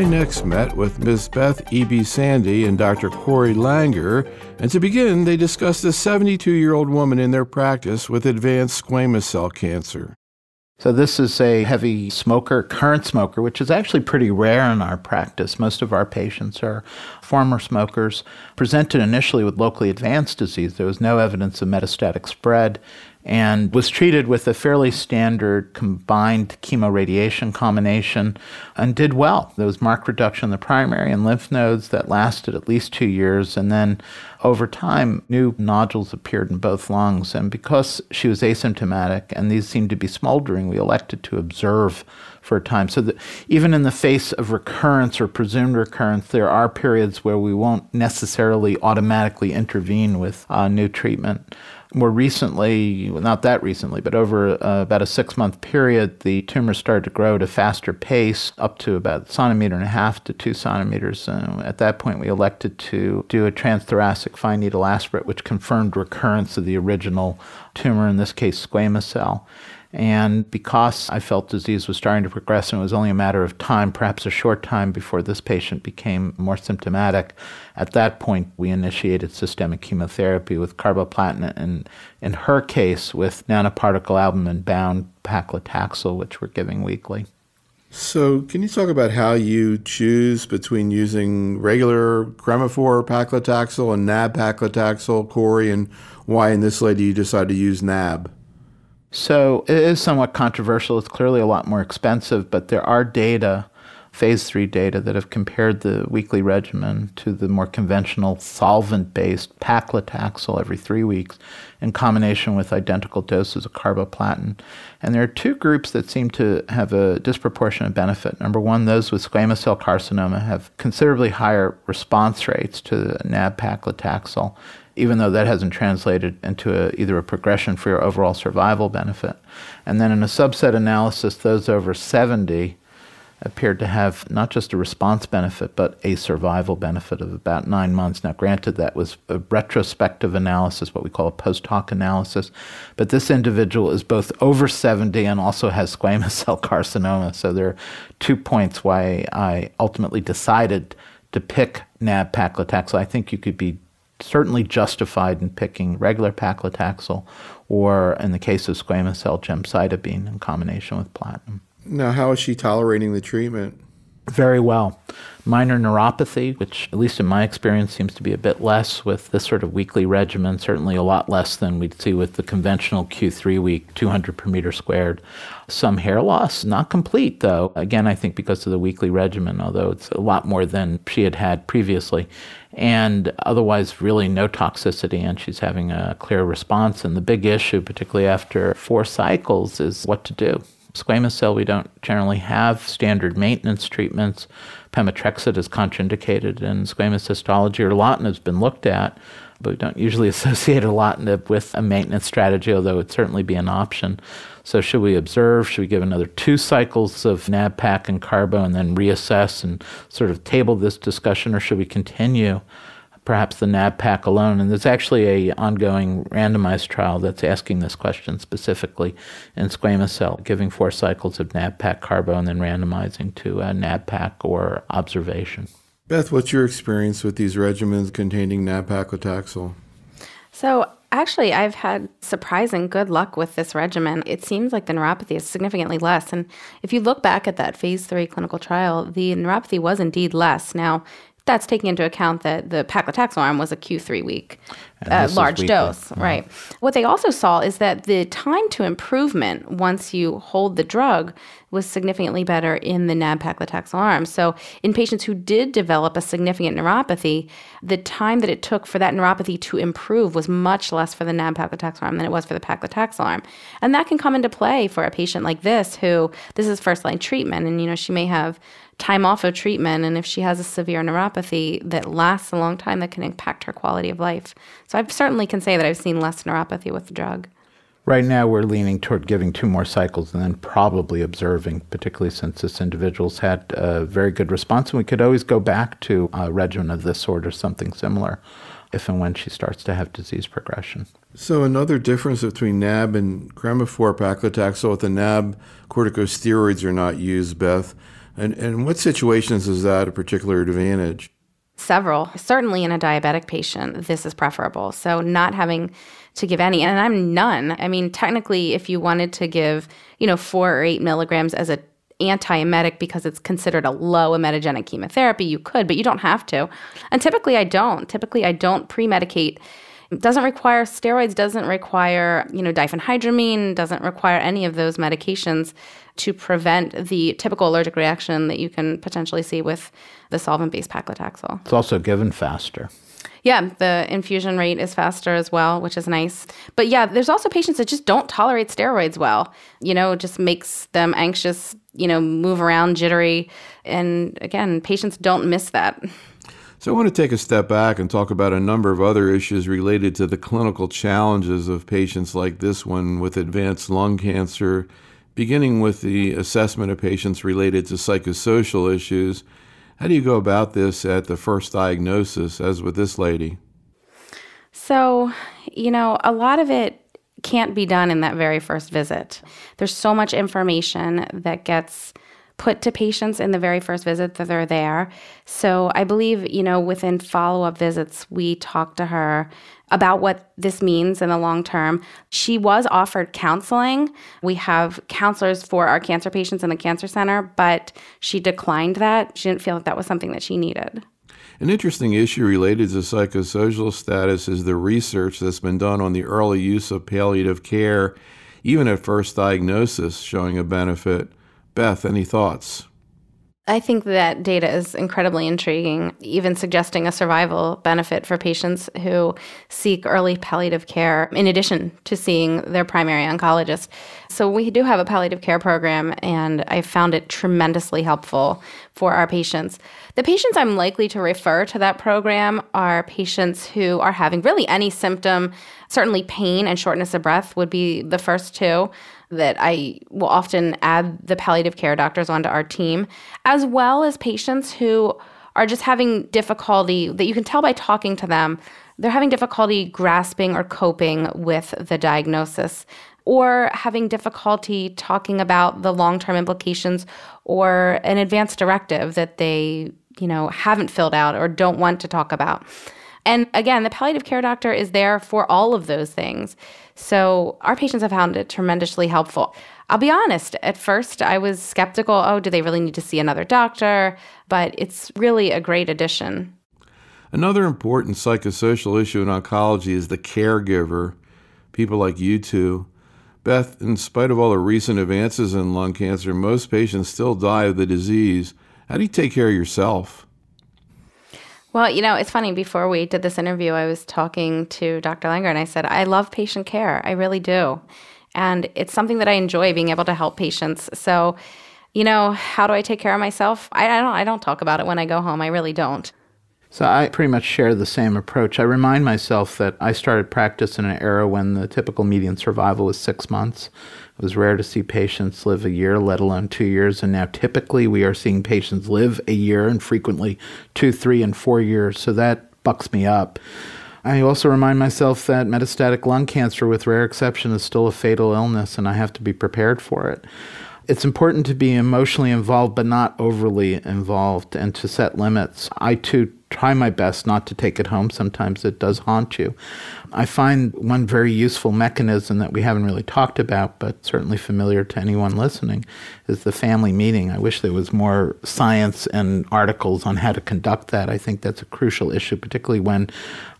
I next met with Ms. Beth Eaby-Sandy and Dr. Corey Langer, and to begin, they discussed a 72 year old woman in their practice with advanced squamous cell cancer. So, this is a heavy smoker, current smoker, which is actually pretty rare in our practice. Most of our patients are former smokers, presented initially with locally advanced disease. There was no evidence of metastatic spread and was treated with a fairly standard combined chemoradiation combination and did well. There was marked reduction in the primary and lymph nodes that lasted at least two years. And then over time, new nodules appeared in both lungs. And because she was asymptomatic and these seemed to be smoldering, we elected to observe for a time. So that even in the face of recurrence or presumed recurrence, there are periods where we won't necessarily automatically intervene with uh, new treatment more recently, not that recently, but over uh, about a six month period, the tumor started to grow at a faster pace, up to about a centimeter and a half to two centimeters. Uh, at that point, we elected to do a transthoracic fine needle aspirate, which confirmed recurrence of the original tumor, in this case, squamous cell. And because I felt disease was starting to progress and it was only a matter of time, perhaps a short time before this patient became more symptomatic, at that point we initiated systemic chemotherapy with carboplatin and in her case with nanoparticle albumin bound paclitaxel, which we're giving weekly. So, can you talk about how you choose between using regular Cremophor paclitaxel and NAB paclitaxel, Corey, and why in this lady you decided to use NAB? So it is somewhat controversial. It's clearly a lot more expensive, but there are data, phase three data, that have compared the weekly regimen to the more conventional solvent based paclitaxel every three weeks in combination with identical doses of carboplatin. And there are two groups that seem to have a disproportionate benefit. Number one, those with squamous cell carcinoma have considerably higher response rates to NAB paclitaxel even though that hasn't translated into a, either a progression for your overall survival benefit. And then in a subset analysis, those over 70 appeared to have not just a response benefit, but a survival benefit of about nine months. Now, granted, that was a retrospective analysis, what we call a post hoc analysis, but this individual is both over 70 and also has squamous cell carcinoma. So there are two points why I ultimately decided to pick NAB paclitaxel. I think you could be certainly justified in picking regular paclitaxel or, in the case of squamous cell, gemcitabine in combination with platinum. Now, how is she tolerating the treatment? Very well. Minor neuropathy, which, at least in my experience, seems to be a bit less with this sort of weekly regimen, certainly a lot less than we'd see with the conventional Q3 week, 200 per meter squared. Some hair loss, not complete though. Again, I think because of the weekly regimen, although it's a lot more than she had had previously and otherwise really no toxicity and she's having a clear response and the big issue particularly after four cycles is what to do squamous cell we don't generally have standard maintenance treatments pemetrexed is contraindicated in squamous histology erlotinib has been looked at but we don't usually associate erlotinib with a maintenance strategy although it would certainly be an option so, should we observe? Should we give another two cycles of NABPAC and Carbo and then reassess and sort of table this discussion, or should we continue perhaps the NABPAC alone? And there's actually a ongoing randomized trial that's asking this question specifically in squamous cell, giving four cycles of NABPAC Carbo and then randomizing to uh, a NABPAC or observation. Beth, what's your experience with these regimens containing nab-paclitaxel? So Actually, I've had surprising good luck with this regimen. It seems like the neuropathy is significantly less. And if you look back at that phase three clinical trial, the neuropathy was indeed less. Now, that's taking into account that the paclitaxel arm was a Q3 week uh, large dose, uh-huh. right? What they also saw is that the time to improvement once you hold the drug was significantly better in the NAB paclitaxel arm. So, in patients who did develop a significant neuropathy, the time that it took for that neuropathy to improve was much less for the NAB paclitaxel arm than it was for the paclitaxel arm. And that can come into play for a patient like this who this is first line treatment and you know she may have time off of treatment and if she has a severe neuropathy that lasts a long time that can impact her quality of life. So I certainly can say that I've seen less neuropathy with the drug. Right now, we're leaning toward giving two more cycles and then probably observing, particularly since this individual's had a very good response. And we could always go back to a regimen of this sort or something similar if and when she starts to have disease progression. So, another difference between NAB and Cremophor paclitaxel with the NAB corticosteroids are not used, Beth. And, and what situations is that a particular advantage? Several. Certainly in a diabetic patient, this is preferable. So not having to give any, and I'm none. I mean, technically, if you wanted to give, you know, four or eight milligrams as a anti-emetic because it's considered a low emetogenic chemotherapy, you could, but you don't have to. And typically I don't. Typically I don't pre-medicate. Doesn't require steroids, doesn't require, you know, diphenhydramine, doesn't require any of those medications to prevent the typical allergic reaction that you can potentially see with the solvent-based paclitaxel. It's also given faster. Yeah, the infusion rate is faster as well, which is nice. But yeah, there's also patients that just don't tolerate steroids well. You know, it just makes them anxious, you know, move around, jittery. And again, patients don't miss that. So I want to take a step back and talk about a number of other issues related to the clinical challenges of patients like this one with advanced lung cancer, beginning with the assessment of patients related to psychosocial issues how do you go about this at the first diagnosis, as with this lady? So, you know, a lot of it can't be done in that very first visit. There's so much information that gets put to patients in the very first visit that they're there. So I believe, you know, within follow up visits, we talk to her about what this means in the long term. She was offered counseling. We have counselors for our cancer patients in the cancer center, but she declined that. She didn't feel that that was something that she needed. An interesting issue related to psychosocial status is the research that's been done on the early use of palliative care, even at first diagnosis, showing a benefit. Beth, any thoughts? I think that data is incredibly intriguing, even suggesting a survival benefit for patients who seek early palliative care in addition to seeing their primary oncologist. So, we do have a palliative care program, and I found it tremendously helpful for our patients. The patients I'm likely to refer to that program are patients who are having really any symptom. Certainly, pain and shortness of breath would be the first two that I will often add the palliative care doctors onto our team, as well as patients who are just having difficulty that you can tell by talking to them. They're having difficulty grasping or coping with the diagnosis or having difficulty talking about the long-term implications or an advance directive that they, you know, haven't filled out or don't want to talk about. And again, the palliative care doctor is there for all of those things. So our patients have found it tremendously helpful. I'll be honest, at first I was skeptical oh, do they really need to see another doctor? But it's really a great addition. Another important psychosocial issue in oncology is the caregiver, people like you two. Beth, in spite of all the recent advances in lung cancer, most patients still die of the disease. How do you take care of yourself? Well, you know, it's funny. Before we did this interview, I was talking to Dr. Langer and I said, I love patient care. I really do. And it's something that I enjoy being able to help patients. So, you know, how do I take care of myself? I, I don't I don't talk about it when I go home. I really don't. So I pretty much share the same approach. I remind myself that I started practice in an era when the typical median survival was six months. It was rare to see patients live a year, let alone two years. And now typically we are seeing patients live a year and frequently two, three, and four years. So that bucks me up. I also remind myself that metastatic lung cancer, with rare exception, is still a fatal illness and I have to be prepared for it it's important to be emotionally involved, but not overly involved, and to set limits. I too try my best not to take it home. Sometimes it does haunt you. I find one very useful mechanism that we haven't really talked about, but certainly familiar to anyone listening, is the family meeting. I wish there was more science and articles on how to conduct that. I think that's a crucial issue, particularly when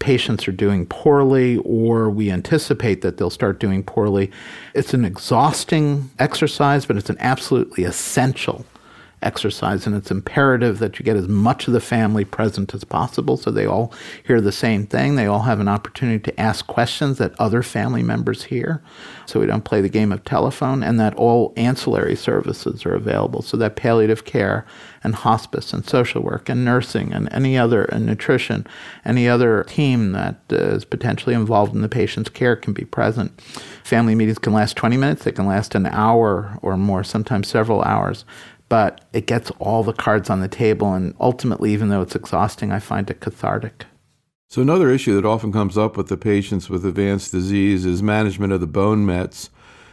patients are doing poorly or we anticipate that they'll start doing poorly. It's an exhausting exercise, but it's an absolutely essential exercise, and it's imperative that you get as much of the family present as possible so they all hear the same thing. They all have an opportunity to ask questions that other family members hear, so we don't play the game of telephone, and that all ancillary services are available, so that palliative care and hospice and social work and nursing and any other and nutrition, any other team that uh, potentially involved in the patient's care can be present. Family meetings can last 20 minutes, they can last an hour or more, sometimes several hours but it gets all the cards on the table. And ultimately, even though it's exhausting, I find it cathartic. So, another issue that often comes up with the patients with advanced disease is management of the bone mets.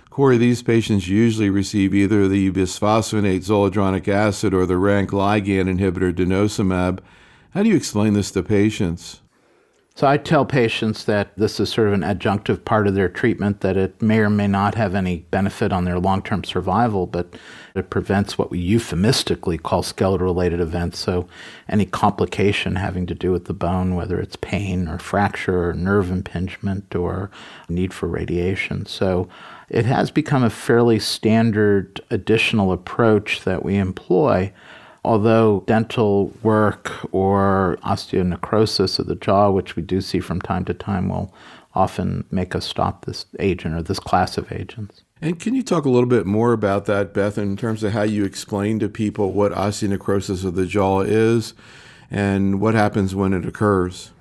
Corey, these patients usually receive either the bisphosphonate zoledronic acid or the rank ligand inhibitor denosumab. How do you explain this to patients? So I tell patients that this is sort of an adjunctive part of their treatment, that it may or may not have any benefit on their long term survival, but it prevents what we euphemistically call skeletal related events. So any complication having to do with the bone, whether it's pain or fracture or nerve impingement or need for radiation. So it has become a fairly standard additional approach that we employ although dental work or osteonecrosis of the jaw, which we do see from time to time, will often make us stop this agent or this class of agents. And can you talk a little bit more about that, Beth, in terms of how you explain to people what osteonecrosis of the jaw is and what happens when it occurs?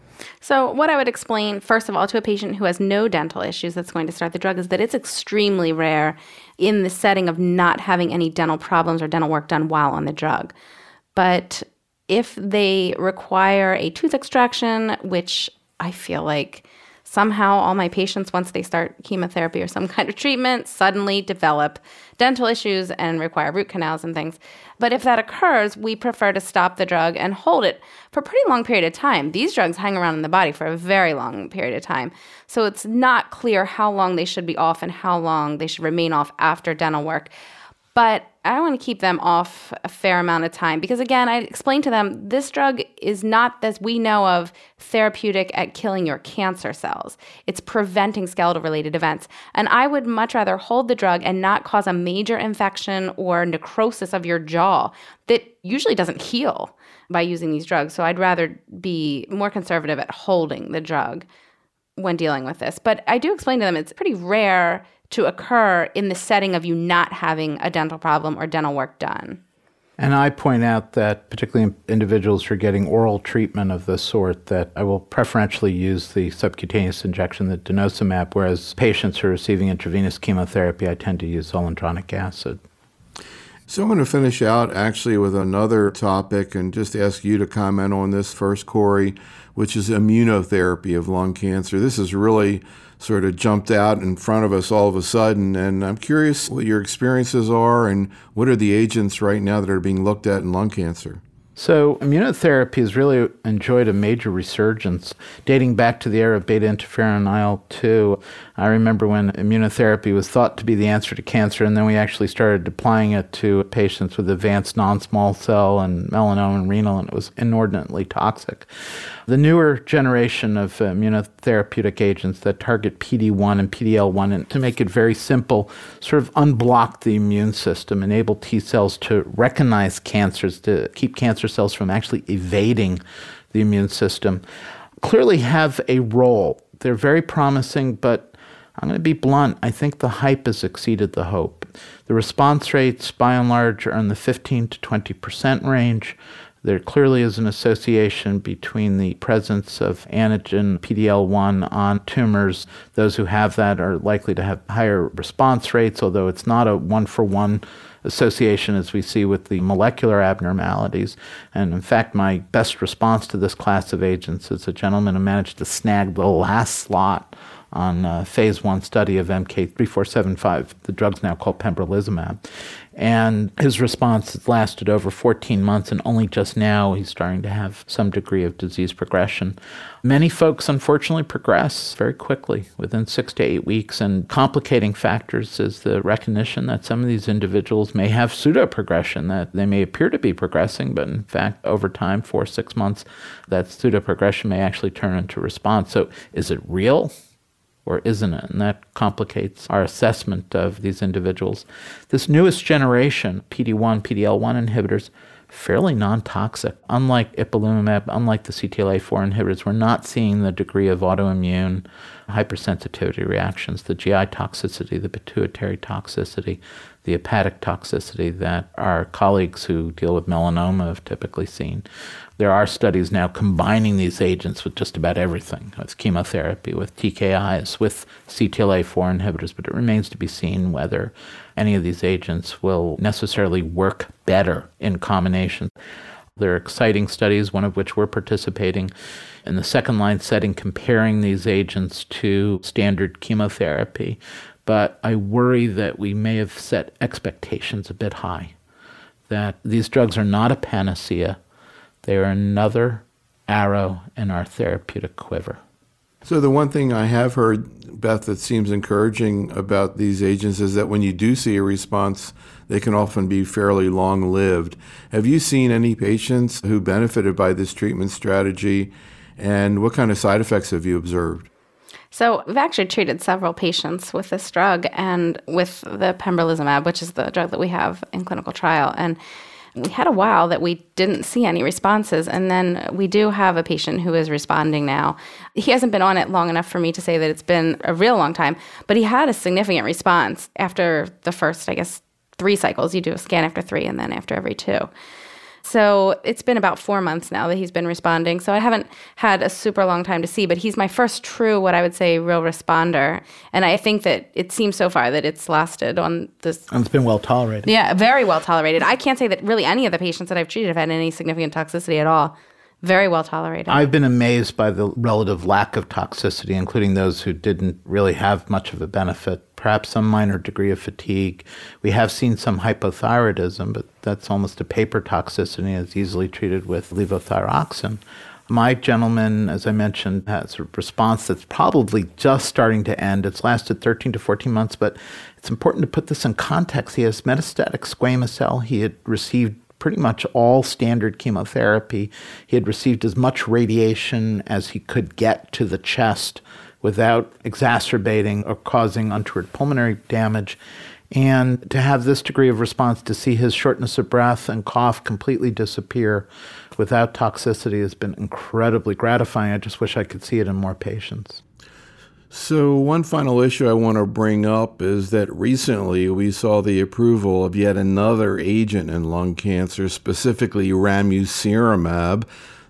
So, what I would explain, first of all, to a patient who has no dental issues that's going to start the drug is that it's extremely rare in the setting of not having any dental problems or dental work done while on the drug. But if they require a tooth extraction, which I feel like somehow all my patients, once they start chemotherapy or some kind of treatment, suddenly develop dental issues and require root canals and things. But if that occurs, we prefer to stop the drug and hold it for a pretty long period of time. These drugs hang around in the body for a very long period of time. So it's not clear how long they should be off and how long they should remain off after dental work. But I want to keep them off a fair amount of time because, again, I explained to them this drug is not, as we know of, therapeutic at killing your cancer cells. It's preventing skeletal related events. And I would much rather hold the drug and not cause a major infection or necrosis of your jaw that usually doesn't heal by using these drugs. So I'd rather be more conservative at holding the drug when dealing with this. But I do explain to them it's pretty rare to occur in the setting of you not having a dental problem or dental work done. And I point out that, particularly individuals who are getting oral treatment of this sort, that I will preferentially use the subcutaneous injection, the denosumab, whereas patients who are receiving intravenous chemotherapy, I tend to use zoledronic acid. So I'm going to finish out actually with another topic and just ask you to comment on this first, Corey, which is immunotherapy of lung cancer. This is really sort of jumped out in front of us all of a sudden. And I'm curious what your experiences are and what are the agents right now that are being looked at in lung cancer? So, immunotherapy has really enjoyed a major resurgence dating back to the era of beta interferon IL 2. I remember when immunotherapy was thought to be the answer to cancer, and then we actually started applying it to patients with advanced non small cell and melanoma and renal, and it was inordinately toxic. The newer generation of immunotherapeutic agents that target PD1 and PD-L1, and to make it very simple, sort of unblock the immune system, enable T cells to recognize cancers, to keep cancer cells from actually evading the immune system, clearly have a role. They're very promising, but I'm going to be blunt. I think the hype has exceeded the hope. The response rates, by and large, are in the 15 to 20 percent range. There clearly is an association between the presence of antigen PD-L1 on tumors. Those who have that are likely to have higher response rates, although it's not a one for one association as we see with the molecular abnormalities. And in fact, my best response to this class of agents is a gentleman who managed to snag the last slot on a phase one study of MK3475. The drug's now called pembrolizumab. And his response has lasted over 14 months, and only just now he's starting to have some degree of disease progression. Many folks, unfortunately, progress very quickly within six to eight weeks, and complicating factors is the recognition that some of these individuals may have pseudo progression, that they may appear to be progressing, but in fact, over time, four, six months, that pseudo progression may actually turn into response. So, is it real? Or isn't it? And that complicates our assessment of these individuals. This newest generation, PD1, PDL1 inhibitors, fairly non toxic. Unlike ipilimumab, unlike the CTLA4 inhibitors, we're not seeing the degree of autoimmune hypersensitivity reactions, the GI toxicity, the pituitary toxicity, the hepatic toxicity that our colleagues who deal with melanoma have typically seen. There are studies now combining these agents with just about everything, with chemotherapy, with TKIs, with CTLA4 inhibitors, but it remains to be seen whether any of these agents will necessarily work better in combination. There are exciting studies, one of which we're participating in the second line setting, comparing these agents to standard chemotherapy but I worry that we may have set expectations a bit high. That these drugs are not a panacea, they are another arrow in our therapeutic quiver. So, the one thing I have heard, Beth, that seems encouraging about these agents is that when you do see a response, they can often be fairly long lived. Have you seen any patients who benefited by this treatment strategy, and what kind of side effects have you observed? So, we've actually treated several patients with this drug and with the pembrolizumab, which is the drug that we have in clinical trial. And we had a while that we didn't see any responses. And then we do have a patient who is responding now. He hasn't been on it long enough for me to say that it's been a real long time, but he had a significant response after the first, I guess, three cycles. You do a scan after three and then after every two. So it's been about four months now that he's been responding. So I haven't had a super long time to see, but he's my first true, what I would say, real responder. And I think that it seems so far that it's lasted on this. And it's been well tolerated. Yeah, very well tolerated. I can't say that really any of the patients that I've treated have had any significant toxicity at all. Very well tolerated. I've been amazed by the relative lack of toxicity, including those who didn't really have much of a benefit, perhaps some minor degree of fatigue. We have seen some hypothyroidism, but that's almost a paper toxicity is easily treated with levothyroxine. My gentleman, as I mentioned, has a response that's probably just starting to end. It's lasted 13 to 14 months, but it's important to put this in context. He has metastatic squamous cell. He had received pretty much all standard chemotherapy. He had received as much radiation as he could get to the chest without exacerbating or causing untoward pulmonary damage. And to have this degree of response, to see his shortness of breath and cough completely disappear without toxicity has been incredibly gratifying. I just wish I could see it in more patients. So, one final issue I want to bring up is that recently we saw the approval of yet another agent in lung cancer, specifically ramucirumab,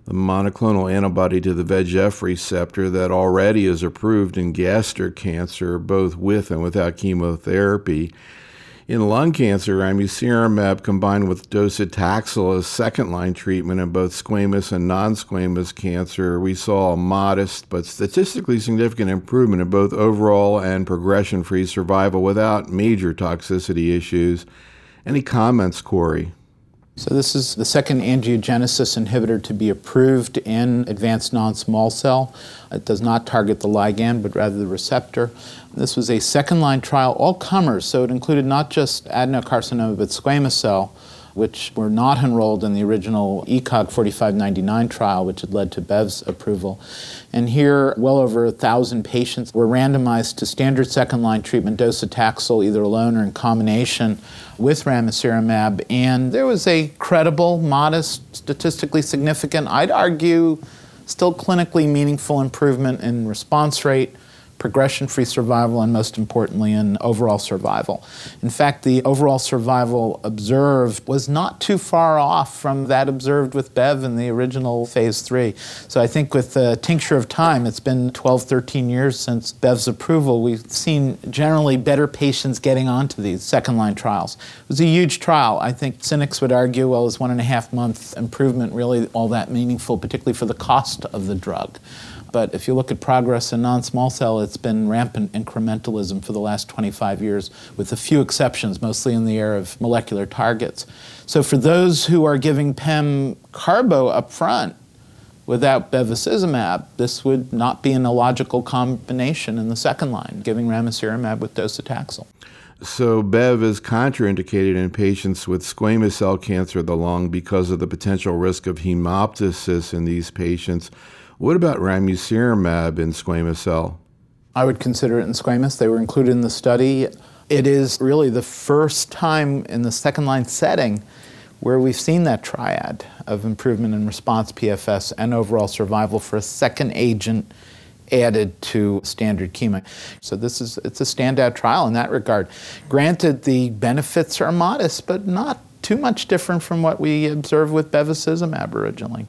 the monoclonal antibody to the VEGF receptor that already is approved in gastric cancer, both with and without chemotherapy. In lung cancer, ramucirumab combined with docetaxel as second line treatment in both squamous and non squamous cancer, we saw a modest but statistically significant improvement in both overall and progression free survival without major toxicity issues. Any comments, Corey? So, this is the second angiogenesis inhibitor to be approved in advanced non small cell. It does not target the ligand, but rather the receptor. This was a second line trial, all comers, so it included not just adenocarcinoma, but squamous cell, which were not enrolled in the original ECOG 4599 trial, which had led to BEV's approval. And here, well over a thousand patients were randomized to standard second line treatment, docetaxel, either alone or in combination with ramucirumab. And there was a credible, modest, statistically significant, I'd argue, still clinically meaningful improvement in response rate progression free survival, and most importantly, in overall survival. In fact, the overall survival observed was not too far off from that observed with BEV in the original phase three. So I think with the tincture of time, it's been 12, 13 years since BEV's approval, we've seen generally better patients getting onto these second line trials. It was a huge trial. I think cynics would argue, well, is one and a half month improvement really all that meaningful, particularly for the cost of the drug? But if you look at progress in non small cell, it's been rampant incrementalism for the last 25 years, with a few exceptions, mostly in the area of molecular targets. So for those who are giving PEM carbo up front, without bevacizumab, this would not be an illogical combination in the second line, giving ramucirumab with docetaxel. So, BEV is contraindicated in patients with squamous cell cancer of the lung because of the potential risk of hemoptysis in these patients. What about ramucirumab in squamous cell? I would consider it in squamous. They were included in the study. It is really the first time in the second line setting where we've seen that triad of improvement in response PFS and overall survival for a second agent added to standard chemo. So this is it's a standout trial in that regard. Granted the benefits are modest but not too much different from what we observed with bevacizumab originally.